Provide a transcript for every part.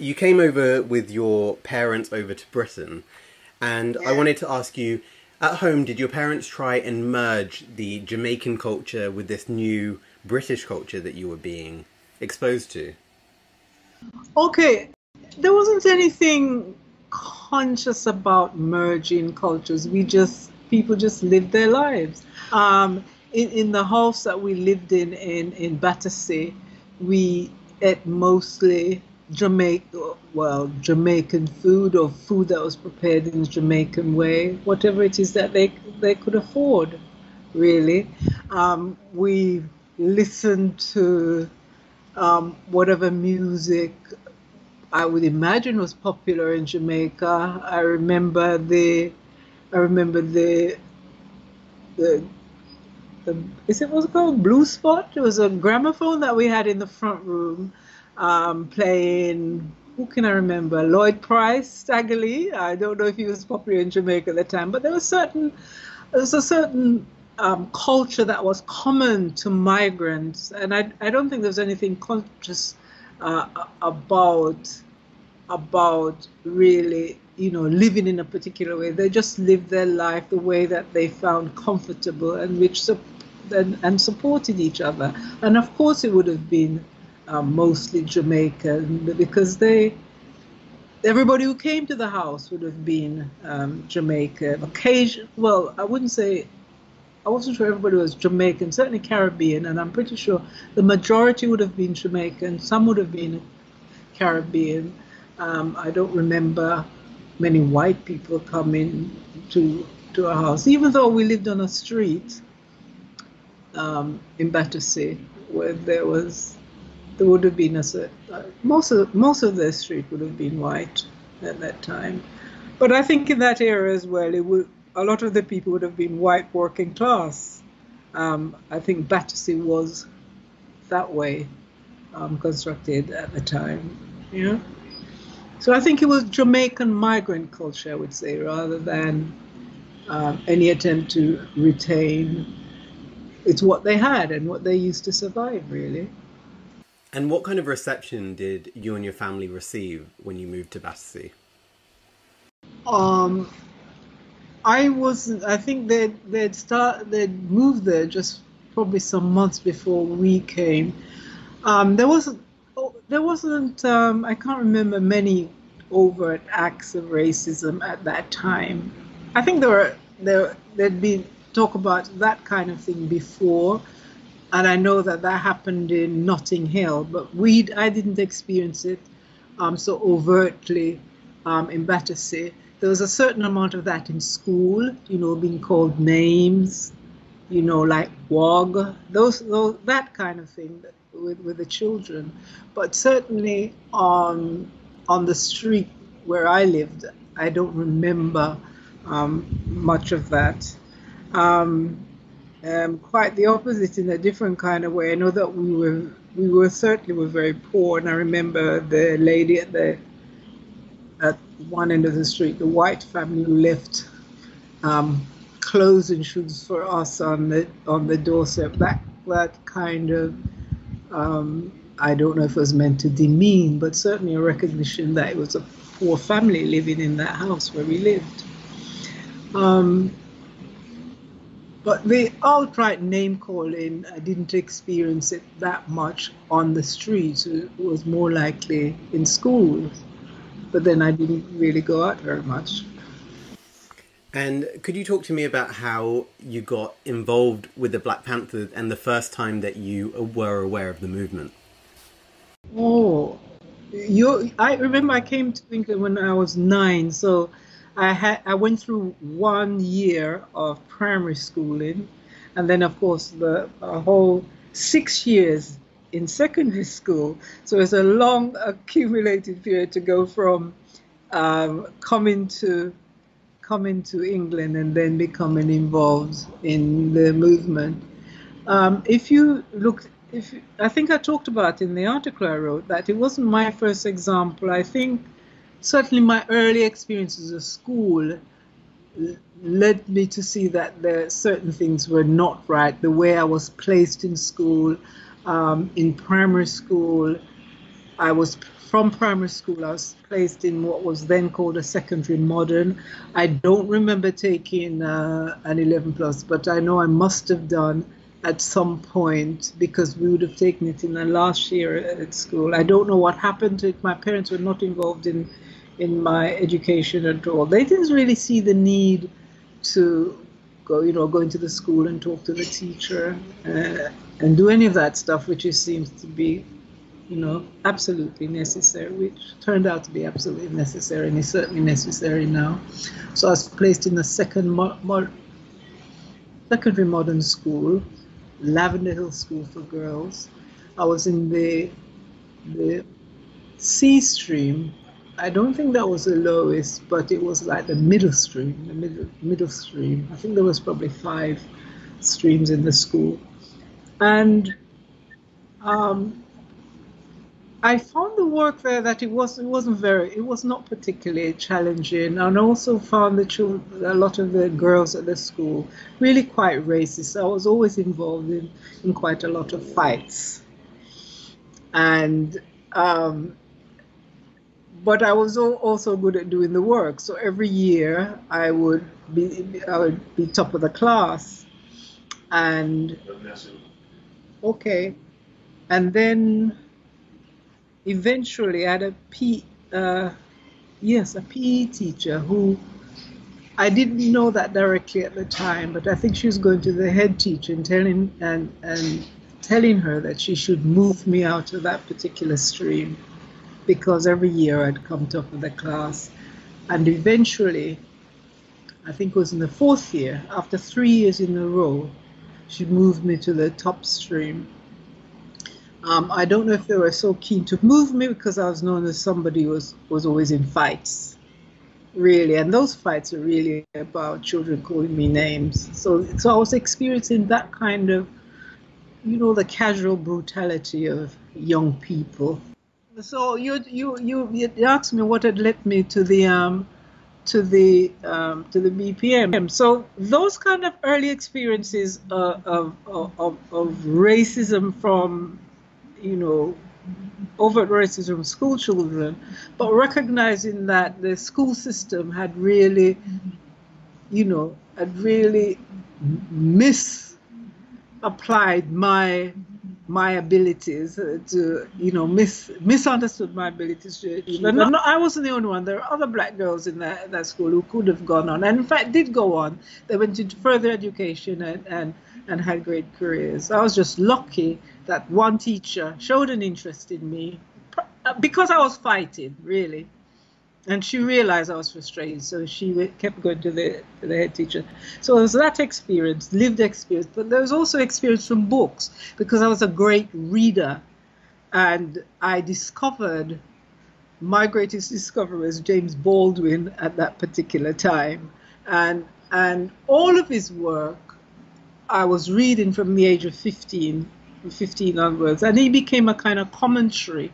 you came over with your parents over to Britain, and I wanted to ask you at home, did your parents try and merge the Jamaican culture with this new British culture that you were being exposed to? Okay, there wasn't anything conscious about merging cultures. We just, people just lived their lives. Um, in, in the house that we lived in in, in Battersea, we ate mostly Jamaica, well, Jamaican food or food that was prepared in the Jamaican way, whatever it is that they they could afford, really. Um, we listened to um, whatever music I would imagine was popular in Jamaica. I remember the, I remember the, the, the is it was it called Blue Spot? It was a gramophone that we had in the front room um, playing, who can I remember? Lloyd Price, Stagger Lee. I don't know if he was popular in Jamaica at the time, but there was certain, there was a certain um, culture that was common to migrants, and I, I don't think there was anything conscious uh, about about really you know living in a particular way. They just lived their life the way that they found comfortable and which and, and supported each other. And of course, it would have been um, mostly Jamaican because they everybody who came to the house would have been um, Jamaican. Occasion, well, I wouldn't say I wasn't sure everybody was Jamaican, certainly Caribbean, and I'm pretty sure the majority would have been Jamaican. Some would have been Caribbean. Um, I don't remember many white people coming to to our house, even though we lived on a street um, in Battersea where there was there would have been a uh, most of most of the street would have been white at that time, but I think in that era as well, it would a lot of the people would have been white working class. Um, I think Battersea was that way um, constructed at the time. Yeah. So I think it was Jamaican migrant culture, I would say, rather than um, any attempt to retain. It's what they had and what they used to survive, really. And what kind of reception did you and your family receive when you moved to Battersea? Um, I was. I think they they'd start. They'd moved there just probably some months before we came. Um, there wasn't. Oh, there wasn't. Um, I can't remember many overt acts of racism at that time. I think there were there there'd been talk about that kind of thing before and I know that that happened in Notting Hill, but we I didn't experience it um, so overtly um, in Battersea. There was a certain amount of that in school, you know, being called names, you know, like wog, those, those that kind of thing with, with the children. But certainly on on the street where I lived, I don't remember um, much of that. Um, um, quite the opposite in a different kind of way. I know that we were we were certainly were very poor, and I remember the lady at the at one end of the street, the white family who left um, clothes and shoes for us on the on the doorstep. That that kind of um, I don't know if it was meant to demean, but certainly a recognition that it was a poor family living in that house where we lived. Um, but the outright name calling, I didn't experience it that much on the streets. It was more likely in schools. But then I didn't really go out very much. And could you talk to me about how you got involved with the Black Panthers and the first time that you were aware of the movement? Oh, you! I remember I came to England when I was nine, so I had I went through one year of primary schooling, and then of course the whole six years in secondary school. So it's a long accumulated period to go from um, coming to coming to England and then becoming involved in the movement. Um, if you look, if I think I talked about in the article I wrote that it wasn't my first example. I think certainly my early experiences at school led me to see that there certain things were not right. The way I was placed in school, um, in primary school, I was from primary school. I was placed in what was then called a secondary modern. I don't remember taking uh, an 11 plus, but I know I must have done at some point because we would have taken it in the last year at school. I don't know what happened to it. My parents were not involved in in my education at all. They didn't really see the need to go, you know, go into the school and talk to the teacher uh, and do any of that stuff, which it seems to be, you know, absolutely necessary, which turned out to be absolutely necessary and is certainly necessary now. So I was placed in the second mo- mo- secondary modern school Lavender Hill School for Girls. I was in the the C stream. I don't think that was the lowest, but it was like the middle stream, the middle middle stream. I think there was probably five streams in the school, and um, I found the work there that it was it wasn't very it was not particularly challenging, and also found the children, a lot of the girls at the school really quite racist. I was always involved in in quite a lot of fights, and um, but I was also good at doing the work. So every year I would be I would be top of the class, and okay, and then eventually I had a P, uh, yes, a PE teacher who I didn't know that directly at the time, but I think she was going to the head teacher and telling and and telling her that she should move me out of that particular stream because every year I'd come top of the class, and eventually, I think it was in the fourth year, after three years in a row, she moved me to the top stream um, I don't know if they were so keen to move me because I was known as somebody who was, was always in fights, really. And those fights are really about children calling me names. So, so I was experiencing that kind of, you know, the casual brutality of young people. So you you you, you asked me what had led me to the um, to the um, to the BPM. So those kind of early experiences uh, of, of, of racism from you know, overt racism of school children, but recognizing that the school system had really, you know, had really misapplied my my abilities uh, to, you know, mis misunderstood my abilities to achieve. And not, I wasn't the only one. There are other black girls in that, that school who could have gone on, and in fact did go on. They went into further education and, and, and had great careers. I was just lucky that one teacher showed an interest in me uh, because I was fighting, really. And she realized I was frustrated, so she kept going to the, the head teacher. So it was that experience, lived experience, but there was also experience from books because I was a great reader. And I discovered my greatest discovery was James Baldwin at that particular time. And, and all of his work I was reading from the age of 15 15 onwards. And he became a kind of commentary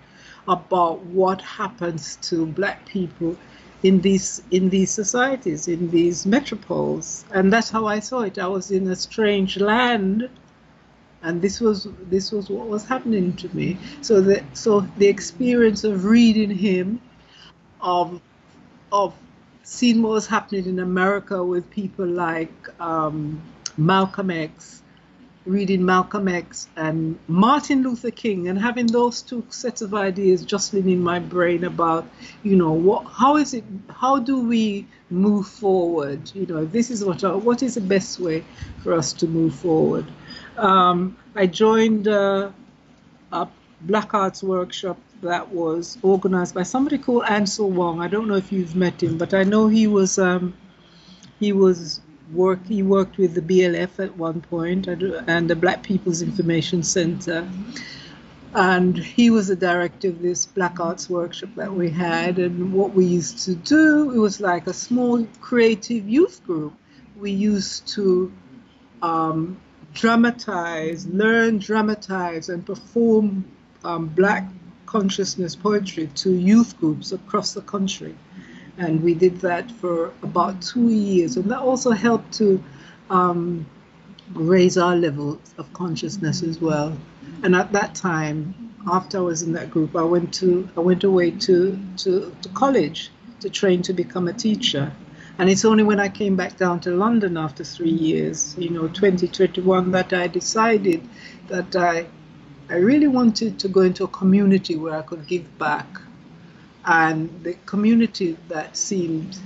about what happens to black people in these in these societies, in these metropoles. And that's how I saw it. I was in a strange land and this was this was what was happening to me. So the so the experience of reading him, of of seeing what was happening in America with people like um, Malcolm X, reading Malcolm X and Martin Luther King and having those two sets of ideas jostling in my brain about, you know, what, how is it, how do we move forward? You know, this is what, what is the best way for us to move forward? Um, I joined uh, a Black Arts workshop that was organized by somebody called Ansel Wong. I don't know if you've met him, but I know he was um, he was work. He worked with the BLF at one point and the Black People's Information Center. And he was the director of this Black Arts workshop that we had. And what we used to do, it was like a small creative youth group. We used to um, dramatize, learn, dramatize, and perform um, Black consciousness poetry to youth groups across the country and we did that for about two years, and that also helped to um, raise our level of consciousness as well. And at that time, after I was in that group, I went to I went away to, to, to college to train to become a teacher. And it's only when I came back down to London after three years, you know, 2021, that I decided that I, I really wanted to go into a community where I could give back. And the community that seemed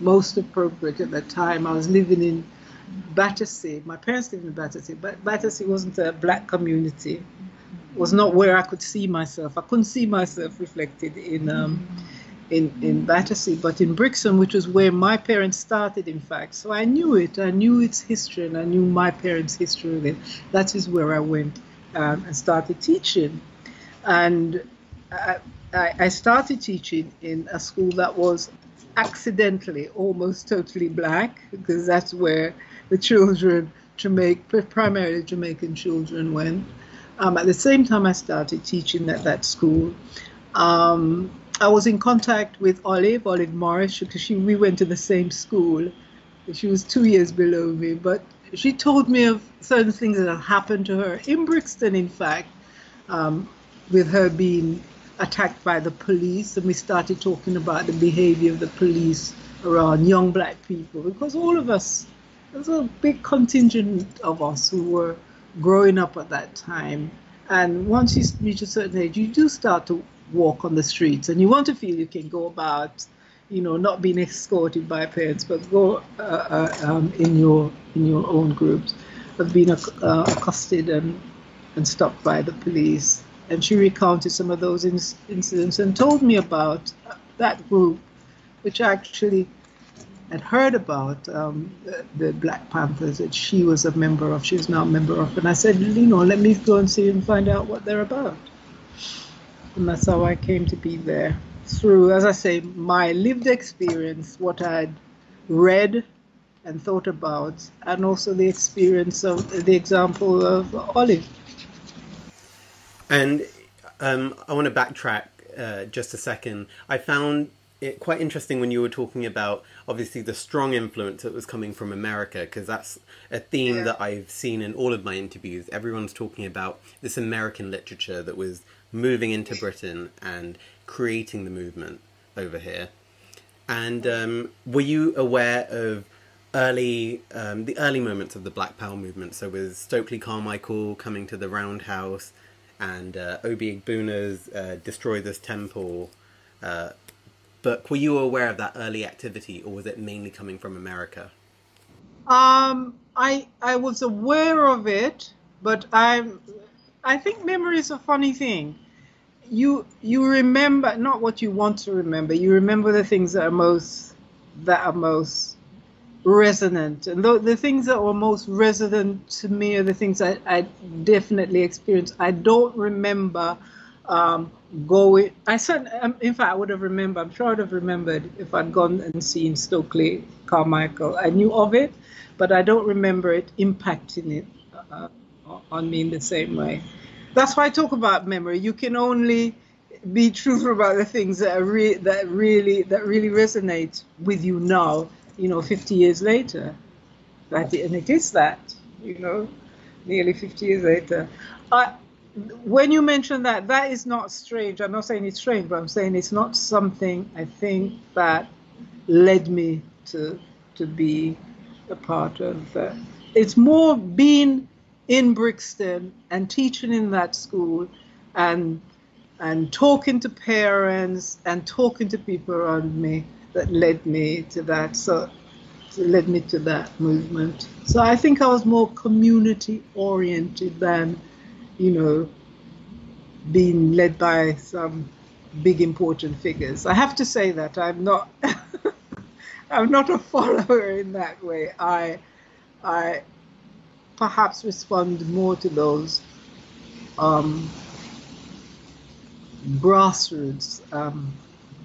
most appropriate at that time, I was living in Battersea. My parents lived in Battersea, but Battersea wasn't a black community. It was not where I could see myself. I couldn't see myself reflected in um, in, in Battersea, but in Brixton, which was where my parents started, in fact. So I knew it. I knew its history, and I knew my parents' history it. That is where I went um, and started teaching. And I, I started teaching in a school that was accidentally almost totally black, because that's where the children, Jamaica, primarily Jamaican children, went. Um, at the same time, I started teaching at that school. Um, I was in contact with Olive, Olive Morris, because she, we went to the same school. She was two years below me, but she told me of certain things that had happened to her in Brixton, in fact, um, with her being attacked by the police. And we started talking about the behavior of the police around young black people, because all of us, there's a big contingent of us who were growing up at that time. And once you reach a certain age, you do start to walk on the streets and you want to feel you can go about you know not being escorted by parents but go uh, uh, um, in your in your own groups of being uh, accosted and and stopped by the police and she recounted some of those incidents and told me about that group which I actually had heard about um, the, the, Black Panthers that she was a member of. She was now a member of, and I said, you know, let me go and see and find out what they're about. And that's how I came to be there through, as I say, my lived experience, what I'd read and thought about, and also the experience of the example of Olive. And um, I want to backtrack uh, just a second. I found it quite interesting when you were talking about obviously the strong influence that was coming from America because that's a theme yeah. that I've seen in all of my interviews. Everyone's talking about this American literature that was moving into Britain and creating the movement over here. And um, were you aware of early um, the early moments of the Black Power movement? So with Stokely Carmichael coming to the Roundhouse and uh, Obi Egbuna's uh, Destroy This Temple uh. Were you aware of that early activity, or was it mainly coming from America? Um, I I was aware of it, but I'm I think memory is a funny thing. You you remember not what you want to remember. You remember the things that are most that are most resonant, and the, the things that were most resonant to me are the things I, I definitely experienced. I don't remember um, going. I said, um, in fact, I would have remembered. I'm sure I'd have remembered if I'd gone and seen Stokely Carmichael. I knew of it, but I don't remember it impacting it. Uh, on me in the same way. That's why I talk about memory. You can only be truthful about the things that are re- that really that really resonate with you now. You know, 50 years later, that and it is that. You know, nearly 50 years later. I, when you mention that, that is not strange. I'm not saying it's strange, but I'm saying it's not something I think that led me to to be a part of. Uh, it's more being in Brixton and teaching in that school and and talking to parents and talking to people around me that led me to that so led me to that movement. So i think i was more community oriented than you know being led by some big important figures. I have to say that i'm not i'm not a follower in that way. I i perhaps respond more to those um, grassroots um,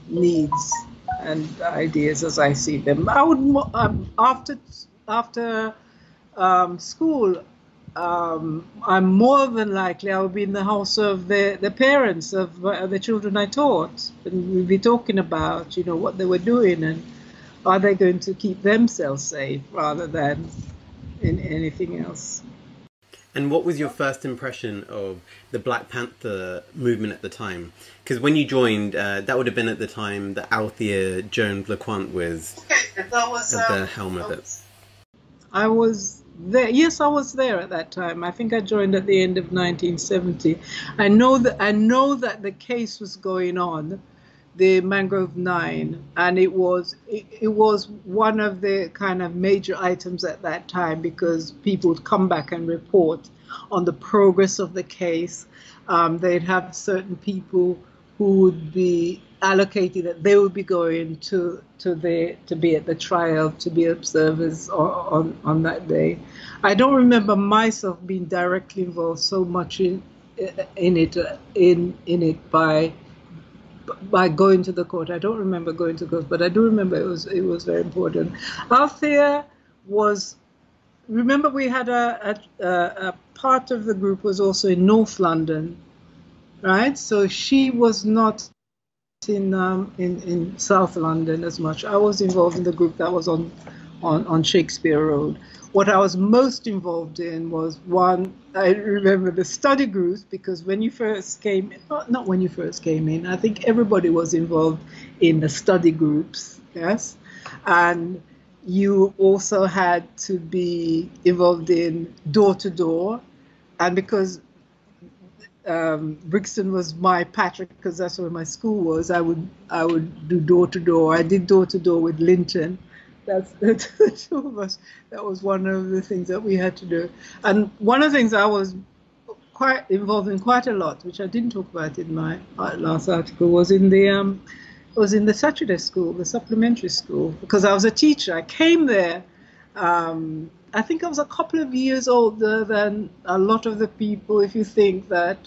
needs and ideas as I see them. I would um, after after um, school. Um, I'm more than likely I will be in the house of the, the parents of uh, the children I taught, and we'll be talking about you know what they were doing and are they going to keep themselves safe rather than in anything else. And what was your first impression of the Black Panther movement at the time? Because when you joined, uh, that would have been at the time that Althea Jones LeCointe was that was, at um, the helm of it. I was there. Yes, I was there at that time. I think I joined at the end of 1970. I know that I know that the case was going on, the Mangrove Nine, and it was it, it was one of the kind of major items at that time because people would come back and report on the progress of the case. Um, they'd have certain people who would be allocated that they would be going to to the to be at the trial to be observers on on that day. I don't remember myself being directly involved so much in in it in in it by by going to the court. I don't remember going to court, but I do remember it was it was very important. Althea was. Remember, we had a, a, a part of the group was also in North London, right? So she was not in um, in in South London as much. I was involved in the group that was on on on Shakespeare Road. What I was most involved in was one. I remember the study groups because when you first came, not, not when you first came in. I think everybody was involved in the study groups. Yes, and you also had to be involved in door to door, and because um, Brixton was my Patrick because that's where my school was. I would I would do door to door. I did door to door with Linton. That's the two of us. That was one of the things that we had to do. And one of the things I was quite involved in quite a lot, which I didn't talk about in my last article, was in the um, was in the Saturday school, the supplementary school, because I was a teacher. I came there. Um, I think I was a couple of years older than a lot of the people. If you think that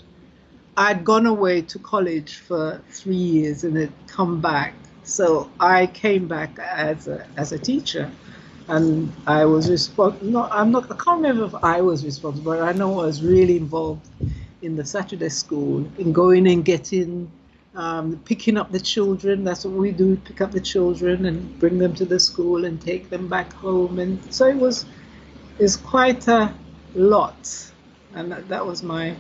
I'd gone away to college for three years and had come back. So I came back as a, as a teacher. And I was responsible. No, I'm not. I can't remember if I was responsible, but I know I was really involved in the Saturday school, in going and getting, um, picking up the children. That's what we do: pick up the children and bring them to the school and take them back home. And so it was, is quite a lot, and that, that was my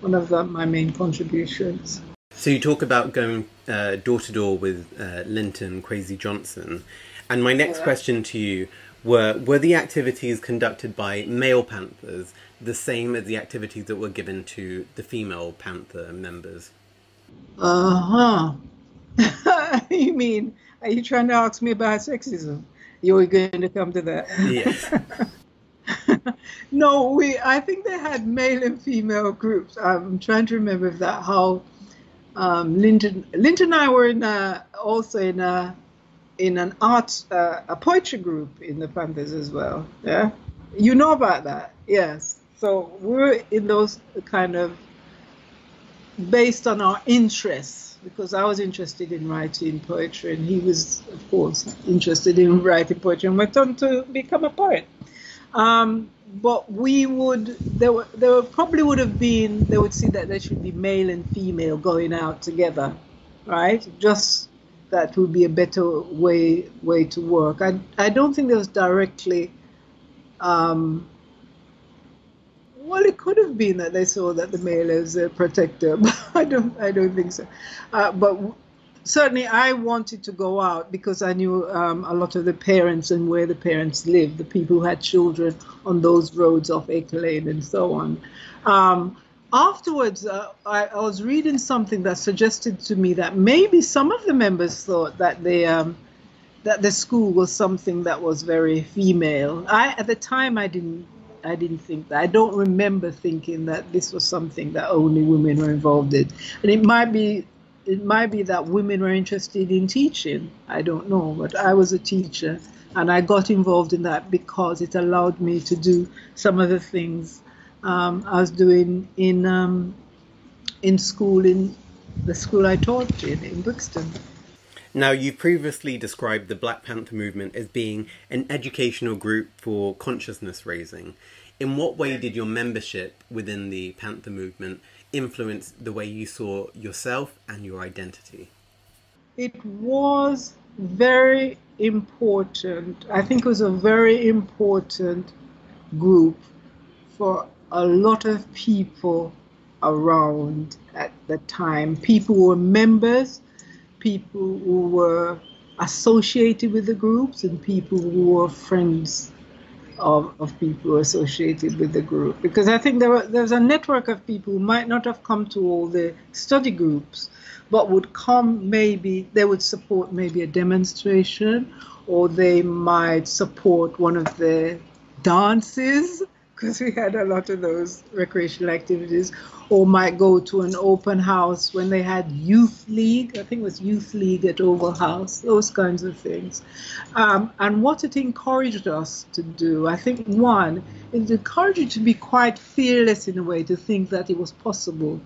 one of the, my main contributions. So you talk about going door to door with uh, Linton Kwesi Johnson, and my next yeah. question to you were: Were the activities conducted by male Panthers the same as the activities that were given to the female Panther members? Uh huh. you mean? Are you trying to ask me about sexism? You're going to come to that? Yes. no, we. I think they had male and female groups. I'm trying to remember if that how um, Linton, Linton and I were in a, also in a in an art uh, a poetry group in the Panthers as well. Yeah, you know about that? Yes. So we're in those kind of based on our interests because I was interested in writing poetry and he was, of course, interested in writing poetry and went on to become a poet. Um, but we would there were there probably would have been they would see that there should be male and female going out together, right? Just that would be a better way way to work. I I don't think there was directly. Um, well, it could have been that they saw that the male is a protector, but I don't I don't think so. Uh, but certainly I wanted to go out because I knew um, a lot of the parents and where the parents lived, the people who had children on those roads off Acre Lane and so on. Um, afterwards, uh, I, I, was reading something that suggested to me that maybe some of the members thought that the um, that the school was something that was very female. I at the time I didn't I didn't think that. I don't remember thinking that this was something that only women were involved in, and it might be it might be that women were interested in teaching. I don't know, but I was a teacher and I got involved in that because it allowed me to do some of the things um, I was doing in um, in school in the school I taught in in Brixton. Now, you've previously described the Black Panther movement as being an educational group for consciousness raising. In what way did your membership within the Panther movement influence the way you saw yourself and your identity? It was very important. I think it was a very important group for a lot of people around at the time. People who were members, people who were associated with the groups, and people who were friends of, of people associated with the group. Because I think there, were, there was a network of people who might not have come to all the study groups, but would come maybe, they would support maybe a demonstration, or they might support one of the dances because we had a lot of those recreational activities, or might go to an open house when they had youth league. I think it was youth league at Oval House. Those kinds of things. Um, and what it encouraged us to do, I think one, it encouraged you to be quite fearless in a way to think that it was possible,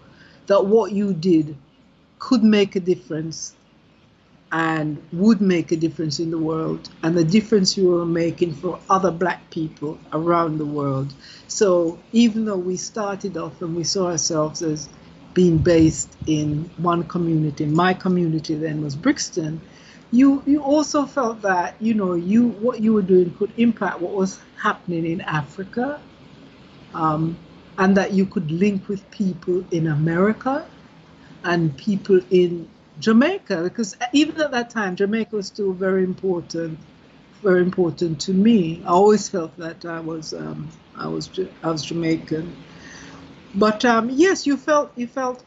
that what you did could make a difference and would make a difference in the world and the difference you were making for other black people around the world. So even though we started off and we saw ourselves as being based in one community, my community then was Brixton, you you also felt that, you know, you what you were doing could impact what was happening in Africa. Um, and that you could link with people in America and people in Jamaica, because even at that time, Jamaica was still very important, very important to me. I always felt that I was, um, I was, I was Jamaican. But um, yes, you felt, you felt,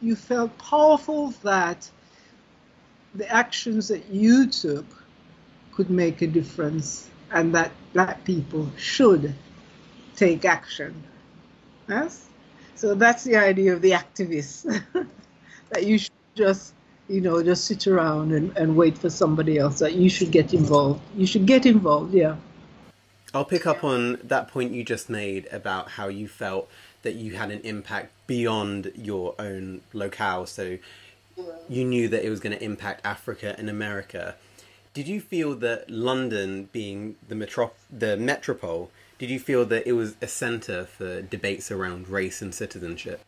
you felt powerful that the actions that you took could make a difference, and that black people should take action. Yes. So that's the idea of the activists. that you should just you know just sit around and, and wait for somebody else that you should get involved. You should get involved yeah. I'll pick up on that point you just made about how you felt that you had an impact beyond your own locale. So you knew that it was going to impact africa and america. Did you feel that london being the metro the metropole did you feel that it was a center for debates around race and citizenship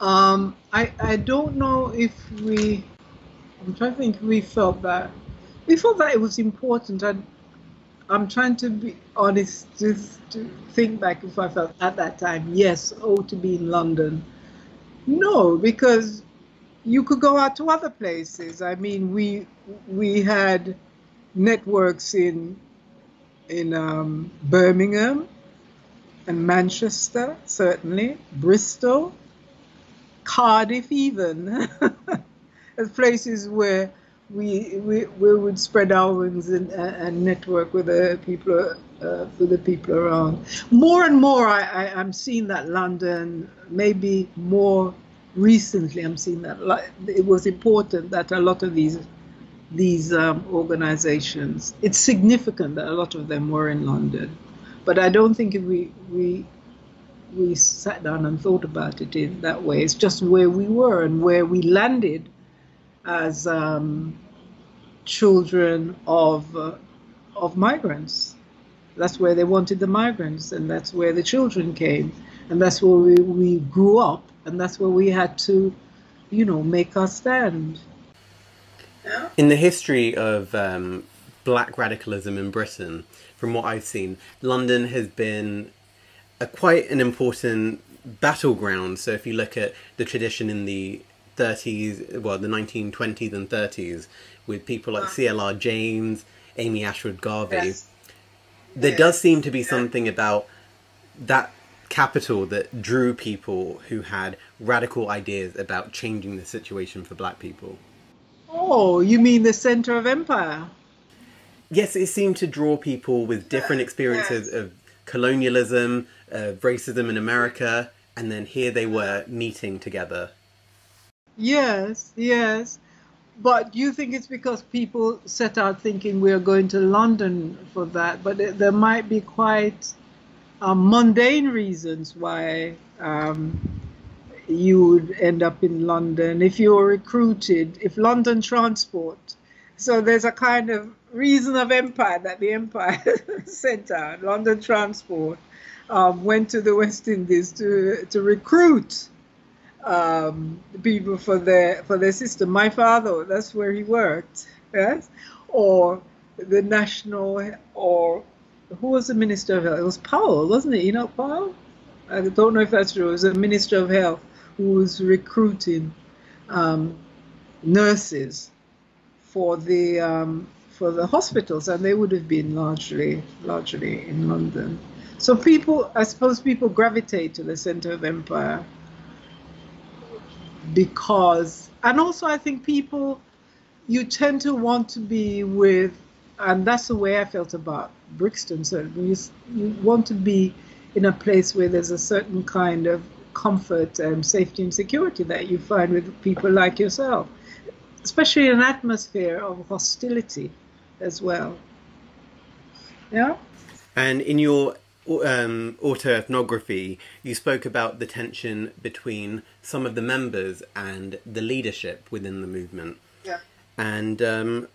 um, I I don't know if we. I'm trying to think. We felt that. We felt that it was important. I, I'm trying to be honest. Just to think back if I felt at that time. Yes. Oh, to be in London. No, because you could go out to other places. I mean, we we had networks in in um, Birmingham and Manchester, certainly Bristol, Cardiff, even places where we, we we would spread our wings and, and network with the people uh, with the people around. More and more, I, I am seeing that London, maybe more recently, I'm seeing that it was important that a lot of these these um, organizations. It's significant that a lot of them were in London, but I don't think if we we we sat down and thought about it in that way. It's just where we were and where we landed as um, children of uh, of migrants. That's where they wanted the migrants, and that's where the children came, and that's where we, we grew up, and that's where we had to, you know, make our stand. In the history of um, black radicalism in Britain, from what I've seen, London has been a quite an important battleground. So if you look at the tradition in the 30s, well, the 1920s and 30s, with people like C.L.R. James, Amy Ashwood Garvey, yes. there does seem to be something about that capital that drew people who had radical ideas about changing the situation for black people. Oh, you mean the center of empire? Yes, it seemed to draw people with different experiences yes. of colonialism, uh, racism in America, and then here they were meeting together. Yes, yes. But you think it's because people set out thinking we are going to London for that, but it, there might be quite um, mundane reasons why um, you would end up in London if you were recruited, if London Transport. So there's a kind of reason of empire that the empire sent out, London Transport um, went to the West Indies to to recruit um, people for their for their system. My father, that's where he worked, yes, or the national or who was the Minister of Health? It was Powell, wasn't it? Enoch Powell? I don't know if that's true. It was a Minister of Health who was recruiting um, nurses for the um, for the hospitals, and they would have been largely largely in London. So people, I suppose, people gravitate to the center of empire because, and also I think people, you tend to want to be with, and that's the way I felt about Brixton. So you, you want to be in a place where there's a certain kind of comfort and safety and security that you find with people like yourself, especially an atmosphere of hostility as well. Yeah. And in your um, autoethnography, you spoke about the tension between some of the members and the leadership within the movement. Yeah. And um,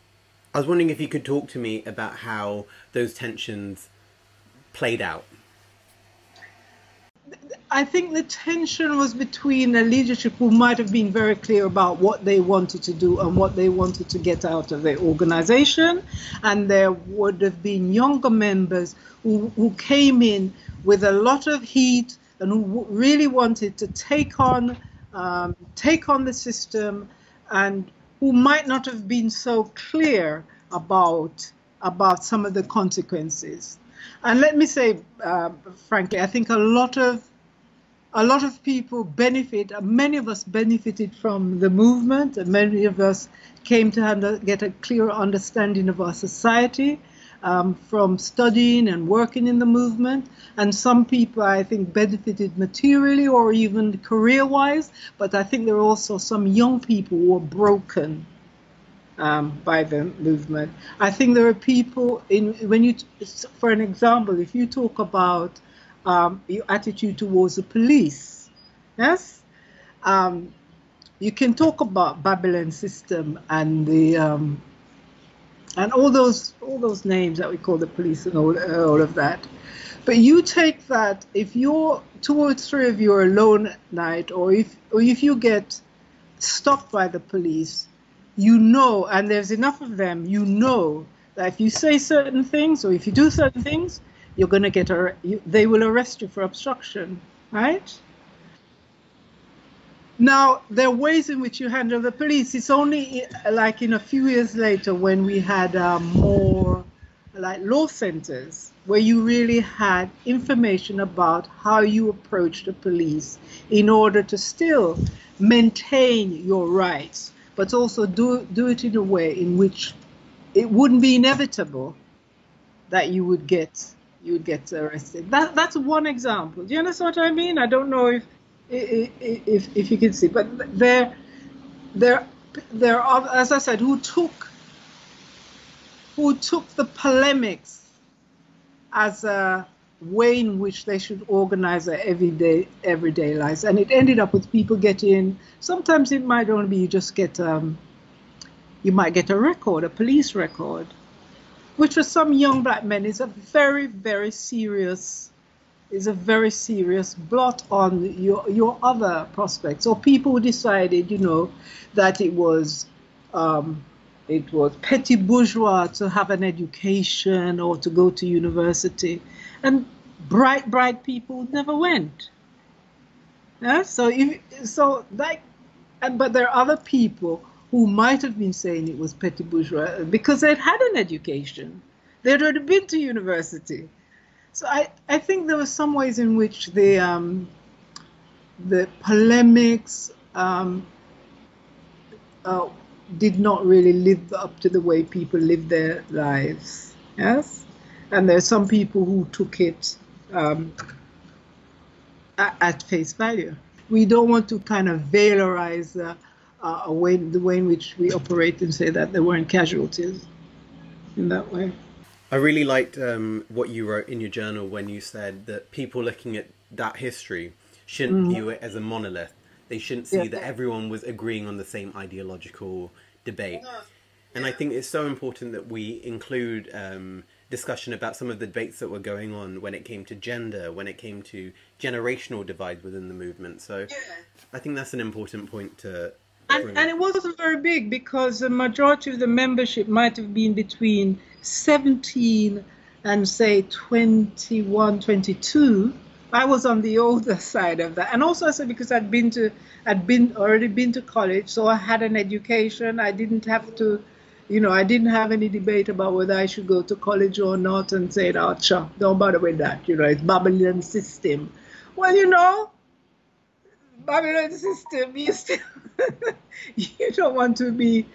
I was wondering if you could talk to me about how those tensions played out. I think the tension was between the leadership who might have been very clear about what they wanted to do and what they wanted to get out of their organization, and there would have been younger members who, who came in with a lot of heat and who really wanted to take on um, take on the system, and who might not have been so clear about about some of the consequences. And let me say, uh, frankly, I think a lot of a lot of people benefit, many of us benefited from the movement, and many of us came to under, get a clearer understanding of our society um, from studying and working in the movement. And some people, I think, benefited materially or even career wise, but I think there are also some young people who were broken. Um, by the movement, I think there are people in when you, for an example, if you talk about um, your attitude towards the police. Yes, um, you can talk about Babylon system and the um, and all those all those names that we call the police and all all of that. But you take that if you're two or three of you are alone at night, or if or if you get stopped by the police, you know, and there's enough of them, you know that if you say certain things or if you do certain things, you're going to get a, you, they will arrest you for obstruction, right? Now, there are ways in which you handle the police. It's only like in a few years later when we had um, more like law centers where you really had information about how you approach the police in order to still maintain your rights, but also do, do it in a way in which it wouldn't be inevitable that you would get you would get arrested. That that's one example. Do you understand what I mean? I don't know if if if you can see, but there there there are, as I said, who took who took the polemics as a way in which they should organize their everyday everyday lives, and it ended up with people getting. Sometimes it might only be you just get um, you might get a record, a police record, which for some young black men is a very, very serious is a very serious blot on your your other prospects. Or people who decided, you know, that it was um, it was petty bourgeois to have an education or to go to university, and bright, bright people never went. Yeah, so if, so that, and but there are other people who might have been saying it was petty bourgeois because they'd had an education. They'd already been to university. So I, I think there were some ways in which the, um, the polemics um, uh, did not really live up to the way people live their lives. Yes? And there are some people who took it um, at, face value. We don't want to kind of valorize uh, uh, way, the way in which we operate and say that there weren't casualties in that way. I really liked um, what you wrote in your journal when you said that people looking at that history shouldn't mm. view it as a monolith. They shouldn't see yeah. that everyone was agreeing on the same ideological debate. And I think it's so important that we include um, discussion about some of the debates that were going on when it came to gender, when it came to generational divide within the movement. So yeah. I think that's an important point to and, and, it wasn't very big because the majority of the membership might have been between 17 and say 21, 22, I was on the older side of that. And also I said because I'd been to I'd been already been to college, so I had an education. I didn't have to, you know, I didn't have any debate about whether I should go to college or not and say, oh, sure, don't bother with that. You know, it's Babylon system. Well, you know, Babylon system, you still you don't want to be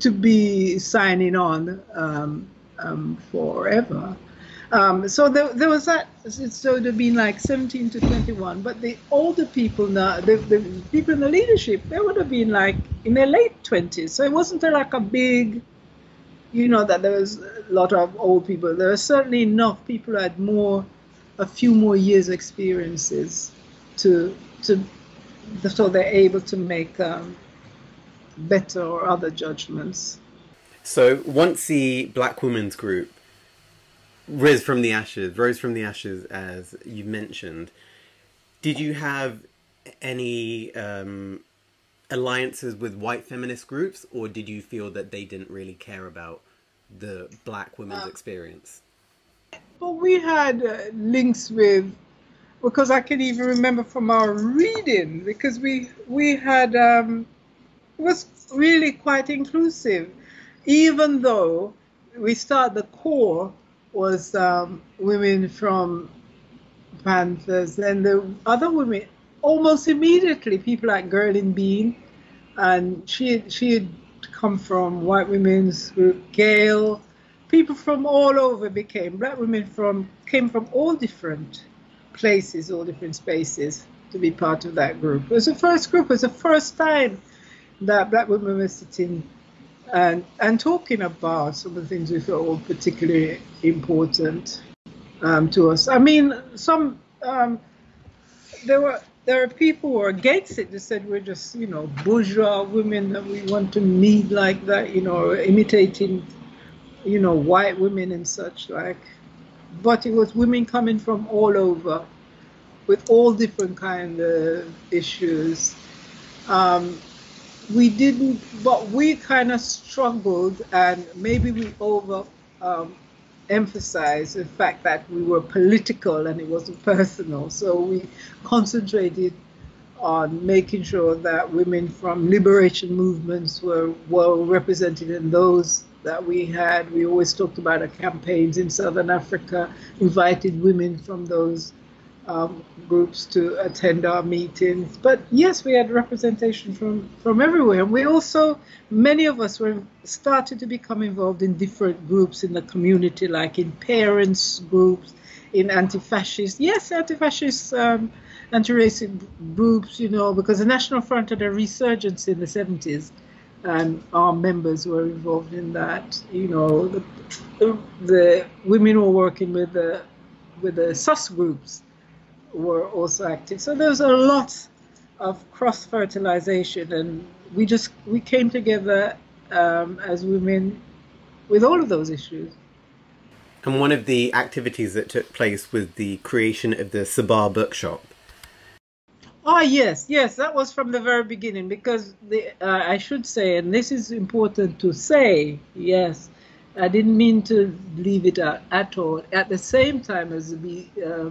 to be signing on um, um, forever. Um, so there, there was that. So it had been like 17 to 21. But the older people now, the, the people in the leadership, they would have been like in their late 20s. So it wasn't like a big, you know, that there was a lot of old people. There were certainly enough people who had more, a few more years experiences to to so they're able to make um, better or other judgments. So once the Black Women's Group rose from the ashes, rose from the ashes, as you mentioned. Did you have any um, alliances with white feminist groups, or did you feel that they didn't really care about the black women's uh, experience? But we had uh, links with, because I can even remember from our reading, because we we had um, was really quite inclusive, even though we start the core was um, women from Panthers, and the other women almost immediately people like Gerlin Bean, and she she had come from white women's group, Gail, people from all over became black women from came from all different places, all different spaces to be part of that group. It was the first group. It was the first time that black women were sitting and and talking about some of the things we felt were particularly important um, to us. I mean, some um, there were there are people who are against it. They said we're just you know bourgeois women that we want to meet like that, you know, imitating you know white women and such like. But it was women coming from all over with all different kind of issues. Um, we didn't, but we kind of struggled, and maybe we over um, emphasized the fact that we were political and it wasn't personal. So we concentrated on making sure that women from liberation movements were well represented in those that we had. We always talked about our campaigns in Southern Africa, invited women from those um, groups to attend our meetings. But yes, we had representation from, from everywhere. And we also, many of us were started to become involved in different groups in the community, like in parents groups, in anti-fascist, yes, anti-fascist, um, anti-racist groups, you know, because the National Front had a resurgence in the 70s and our members were involved in that. You know, the, the, women were working with the with the SUS groups were also active. So there was a lot of cross fertilization, and we just we came together um, as women with all of those issues. And one of the activities that took place was the creation of the Sabah Bookshop. Ah, yes, yes, that was from the very beginning because the, uh, I should say, and this is important to say, yes, I didn't mean to leave it at, at all. At the same time as the uh,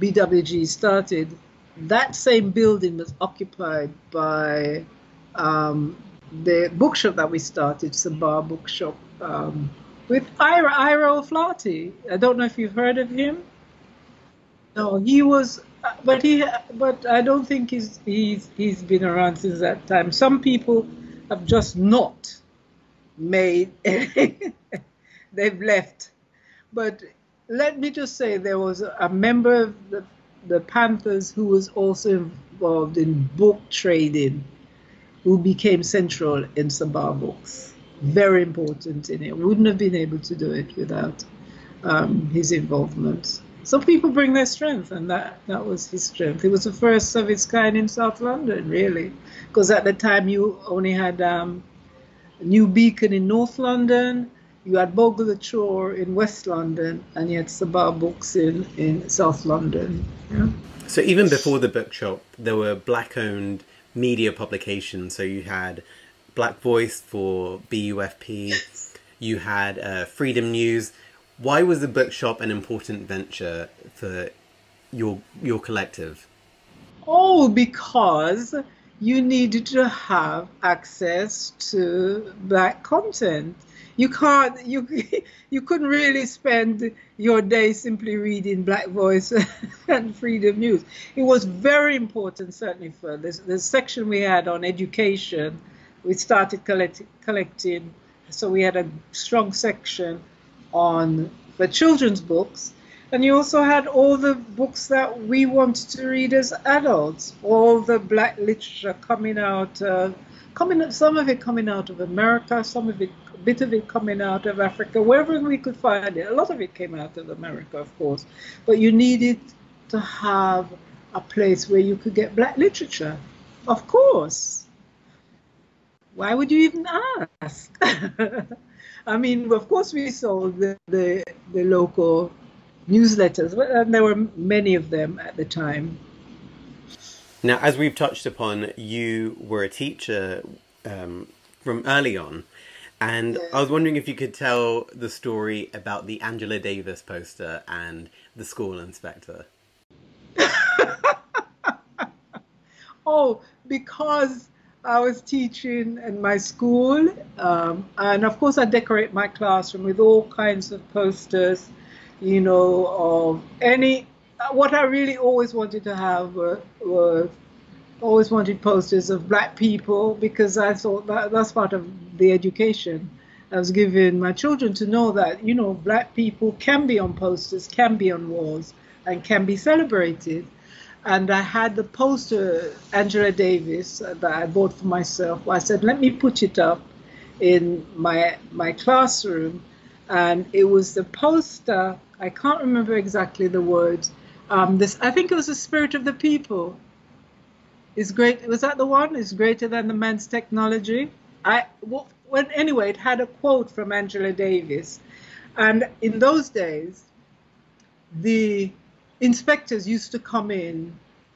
BWG started, that same building was occupied by um, the bookshop that we started, Sabah Bookshop, um, with Ira, Ira O'Flaherty. I don't know if you've heard of him. No, he was, but he, but I don't think he's he's he's been around since that time. Some people have just not made. they've left, but let me just say there was a member of the, the Panthers who was also involved in book trading who became central in Sabah Books. Very important in it. Wouldn't have been able to do it without um, his involvement. So people bring their strength, and that, that was his strength. It was the first of its kind in South London, really, because at the time you only had um, New Beacon in North London, you had Bogle L'Ouverture in West London, and you had Sabah Books in, in South London. Yeah. So even before the bookshop, there were black-owned media publications. So you had Black Voice for BUFP, you had uh, Freedom News. Why was the bookshop an important venture for your your collective? Oh, because you needed to have access to black content. You can't you you couldn't really spend your day simply reading Black Voice and Freedom News. It was very important, certainly for this the section we had on education. We started collect, collecting, so we had a strong section on the children's books and you also had all the books that we wanted to read as adults, all the black literature coming out, uh, coming some of it coming out of America, some of it, a bit of it coming out of Africa, wherever we could find it. A lot of it came out of America, of course, but you needed to have a place where you could get black literature, of course. Why would you even ask? I mean, of course, we saw the, the, the local newsletters, and there were many of them at the time. Now, as we've touched upon, you were a teacher um, from early on, and I was wondering if you could tell the story about the Angela Davis poster and the school inspector. oh, because I was teaching in my school, um, and of course, I decorate my classroom with all kinds of posters you know, of any. What I really always wanted to have were, were always wanted posters of black people because I thought that that's part of the education. I was giving my children to know that, you know, black people can be on posters, can be on walls, and can be celebrated. And I had the poster, Angela Davis, that I bought for myself. I said, let me put it up in my my classroom. And it was the poster I can't remember exactly the words. Um, this I think it was the spirit of the people. Is great. Was that the one? Is greater than the man's technology. I well, when anyway, it had a quote from Angela Davis, and in those days, the inspectors used to come in.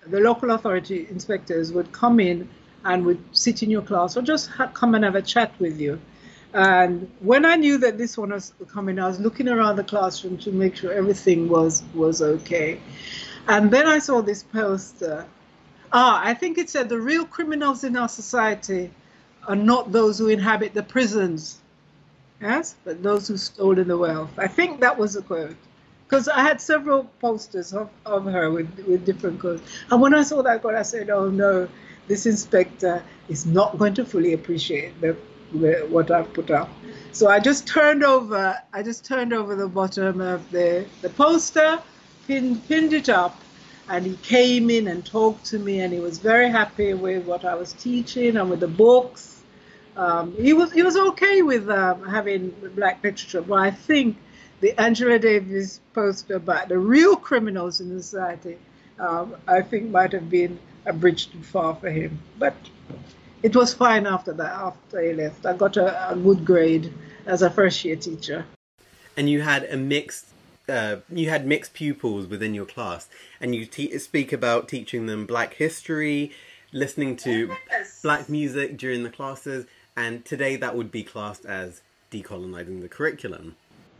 The local authority inspectors would come in and would sit in your class or just come and have a chat with you. And when I knew that this one was coming, I was looking around the classroom to make sure everything was was okay. And then I saw this poster. Ah, I think it said the real criminals in our society are not those who inhabit the prisons, yes, but those who stolen the wealth. I think that was the quote. Because I had several posters of, of her with, with different quotes. And when I saw that quote, I said, oh no, this inspector is not going to fully appreciate the what I've put up. So I just turned over, I just turned over the bottom of the, the poster, pinned, pinned it up, and he came in and talked to me, and he was very happy with what I was teaching and with the books. Um, he was he was okay with um, having black literature, but I think the Angela Davis poster about the real criminals in society, um, I think might have been a bridge too far for him. But it was fine after that. After he left, I got a, a good grade as a first year teacher. And you had a mixed. Uh, you had mixed pupils within your class, and you speak about teaching them Black history, listening to yes. Black music during the classes, and today that would be classed as decolonizing the curriculum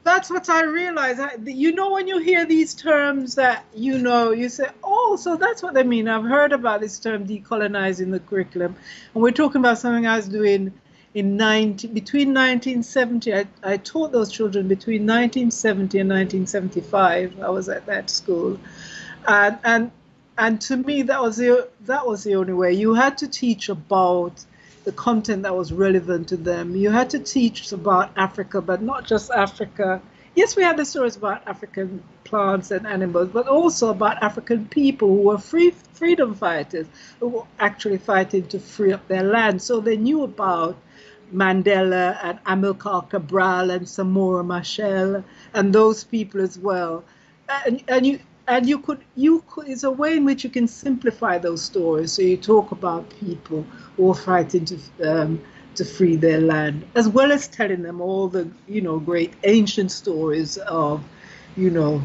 that's what I realized. You know, when you hear these terms that you know, you say, oh, so that's what they mean. I've heard about this term decolonizing the curriculum. And we're talking about something I was doing in 19, between 1970. I, I taught those children between 1970 and 1975. I was at that school. And, and, and to me, that was, the, that was the only way. You had to teach about the content that was relevant to them. You had to teach about Africa, but not just Africa. Yes, we had the stories about African plants and animals, but also about African people who were free freedom fighters, who were actually fighting to free up their land. So they knew about Mandela and Amilcar Cabral and Samora Machel and those people as well. And, and you and you could you could it's a way in which you can simplify those stories so you talk about people who are fighting to um, to free their land as well as telling them all the you know great ancient stories of you know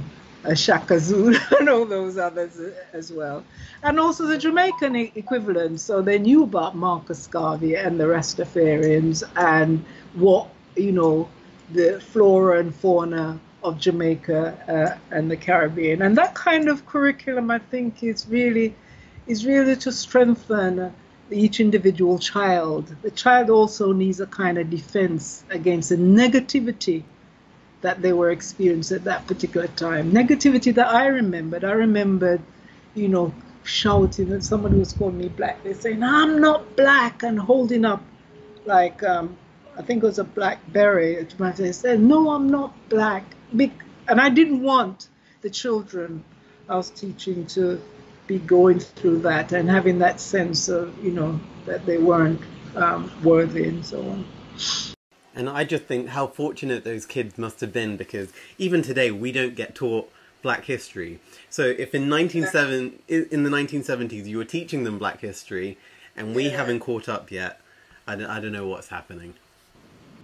Shaka Zulu and all those others as well. And also the Jamaican equivalent. So they knew about Marcus Garvey and the Rastafarians and what, you know, the flora and fauna of Jamaica uh, and the Caribbean. And that kind of curriculum, I think, is really is really to strengthen each individual child. The child also needs a kind of defense against the negativity that they were experiencing at that particular time. Negativity that I remembered. I remembered, you know, shouting and somebody was calling me black. They're saying, I'm not black and holding up like um, I think it was a black beret to my. Said, No, I'm not black. And I didn't want the children I was teaching to be going through that and having that sense of, you know, that they weren't um, worthy and so on. And I just think how fortunate those kids must have been because even today we don't get taught black history. So if in 197 in the 1970s you were teaching them black history and we yeah. haven't caught up yet, I don't, I don't know what's happening.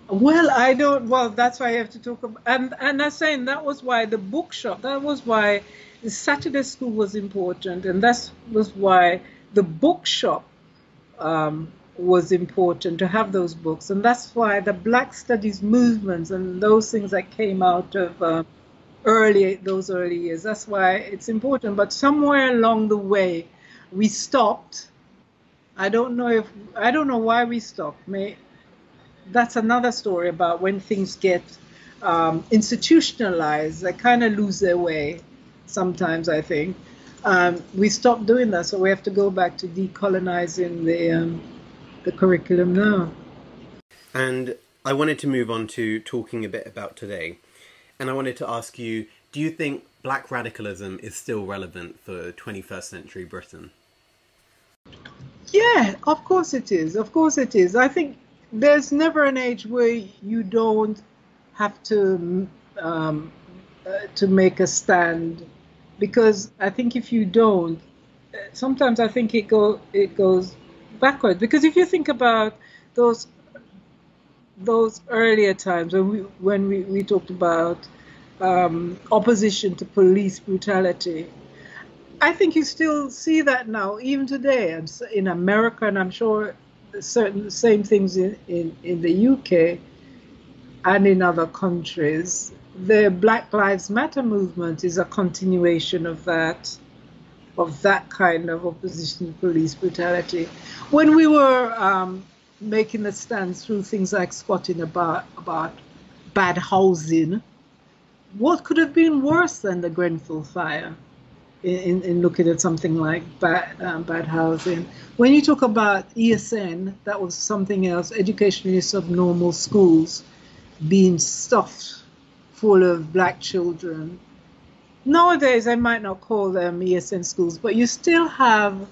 Well, I don't. Well, that's why I have to talk about. And and I'm saying that was why the bookshop. That was why the Saturday school was important, and that was why the bookshop um, was important to have those books, and that's why the Black Studies movements and those things that came out of uh, early those early years. That's why it's important. But somewhere along the way, we stopped. I don't know if I don't know why we stopped. May that's another story about when things get um, institutionalized, they kind of lose their way sometimes, I think. Um, we stopped doing that, so we have to go back to decolonizing the, um, the curriculum now. And I wanted to move on to talking a bit about today. And I wanted to ask you do you think black radicalism is still relevant for 21st century Britain? Yeah, of course it is. Of course it is. I think there's never an age where you don't have to um, uh, to make a stand because I think if you don't, sometimes I think it go it goes backwards because if you think about those those earlier times when we when we, we talked about um, opposition to police brutality. I think you still see that now, even today, in America, and I'm sure certain same things in, in, in the UK and in other countries. The Black Lives Matter movement is a continuation of that, of that kind of opposition to police brutality. When we were um, making the stands through things like squatting about about bad housing, what could have been worse than the Grenfell fire? In, in looking at something like bad, um, bad housing. When you talk about ESN, that was something else, educationally subnormal schools being stuffed full of black children. Nowadays, I might not call them ESN schools, but you still have,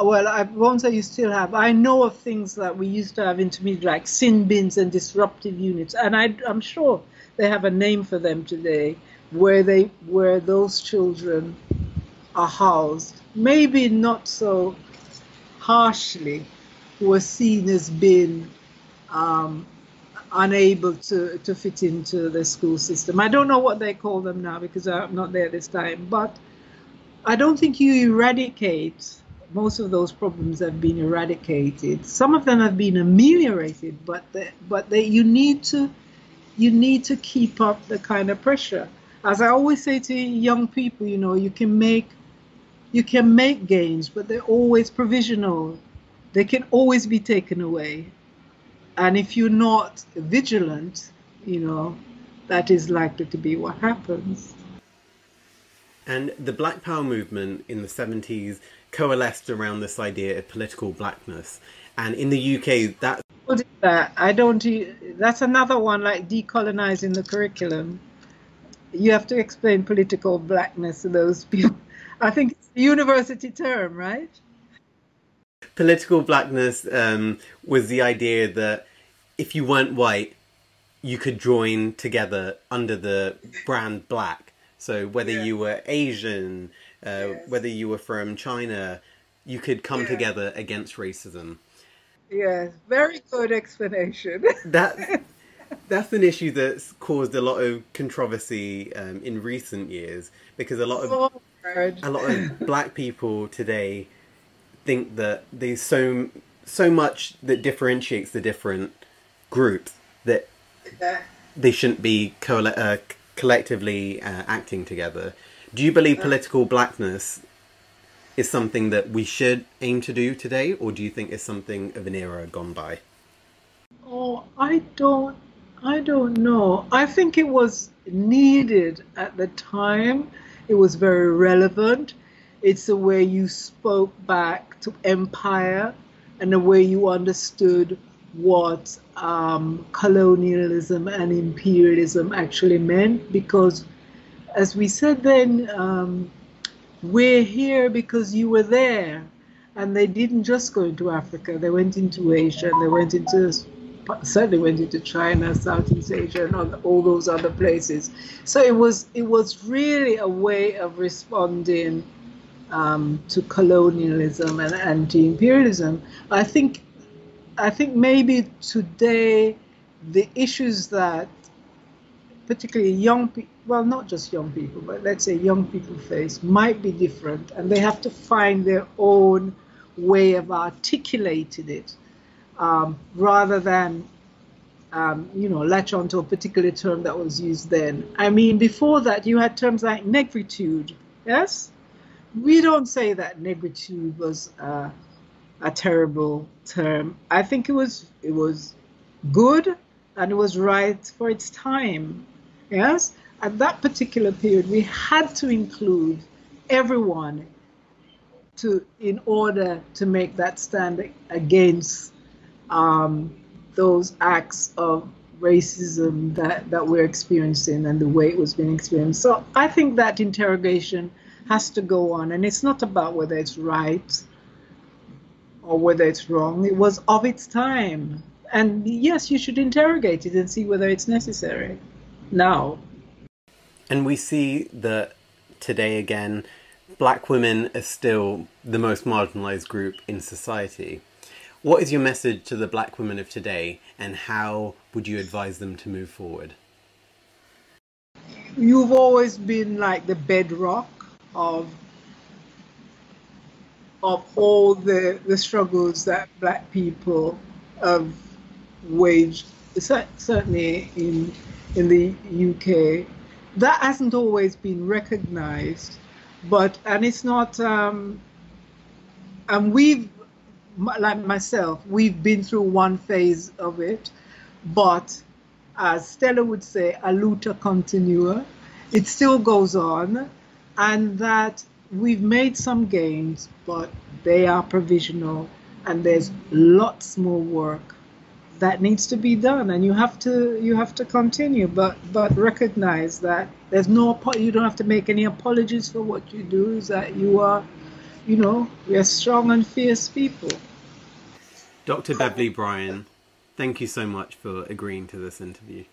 well, I won't say you still have, I know of things that we used to have intermediate, like sin bins and disruptive units, and I, I'm sure they have a name for them today where they where those children are housed, maybe not so harshly, who are seen as being um, unable to, to fit into the school system. I don't know what they call them now because I'm not there this time, but I don't think you eradicate most of those problems have been eradicated. Some of them have been ameliorated, but they, but they, you need to you need to keep up the kind of pressure as I always say to young people, you know, you can make you can make gains, but they're always provisional. They can always be taken away. And if you're not vigilant, you know, that is likely to be what happens. And the Black Power movement in the 70s coalesced around this idea of political blackness. And in the UK, that. that? I don't. That's another one like decolonizing the curriculum you have to explain political blackness to those people. I think it's a university term, right? Political blackness um, was the idea that if you weren't white, you could join together under the brand black. So whether yeah. you were Asian, uh, yes. whether you were from China, you could come yeah. together against racism. Yes, very good explanation. that that's an issue that's caused a lot of controversy um, in recent years because a lot of oh, a lot of black people today think that there's so so much that differentiates the different groups that they shouldn't be co- uh, collectively uh, acting together. Do you believe political blackness is something that we should aim to do today, or do you think it's something of an era gone by? Oh, I don't, I don't know. I think it was needed at the time. It was very relevant. It's the way you spoke back to empire and the way you understood what um, colonialism and imperialism actually meant. Because, as we said then, um, we're here because you were there. And they didn't just go into Africa, they went into Asia, and they went into certainly went into China, Southeast Asia, and all those other places. So it was it was really a way of responding um, to colonialism and anti-imperialism. I think I think maybe today the issues that particularly young people, well, not just young people, but let's say young people face might be different, and they have to find their own way of articulating it um, rather than um, you know latch onto a particular term that was used then. I mean, before that, you had terms like negritude. Yes, we don't say that negritude was uh, a terrible term. I think it was it was good and it was right for its time. Yes, at that particular period, we had to include everyone to in order to make that stand against um, those acts of racism that, that we're experiencing and the way it was being experienced. So I think that interrogation has to go on, and it's not about whether it's right or whether it's wrong. It was of its time. And yes, you should interrogate it and see whether it's necessary now. And we see that today again, black women are still the most marginalized group in society. What is your message to the black women of today, and how would you advise them to move forward? You've always been like the bedrock of of all the, the struggles that black people have waged, certainly in in the UK. That hasn't always been recognized, but and it's not. Um, and we've like myself, we've been through one phase of it, but as Stella would say, a luta continua. It still goes on, and that we've made some gains, but they are provisional, and there's lots more work that needs to be done, and you have to you have to continue, but but recognize that there's no you don't have to make any apologies for what you do. Is that you are you know, we are strong and fierce people. Dr. Beverly Bryan, thank you so much for agreeing to this interview.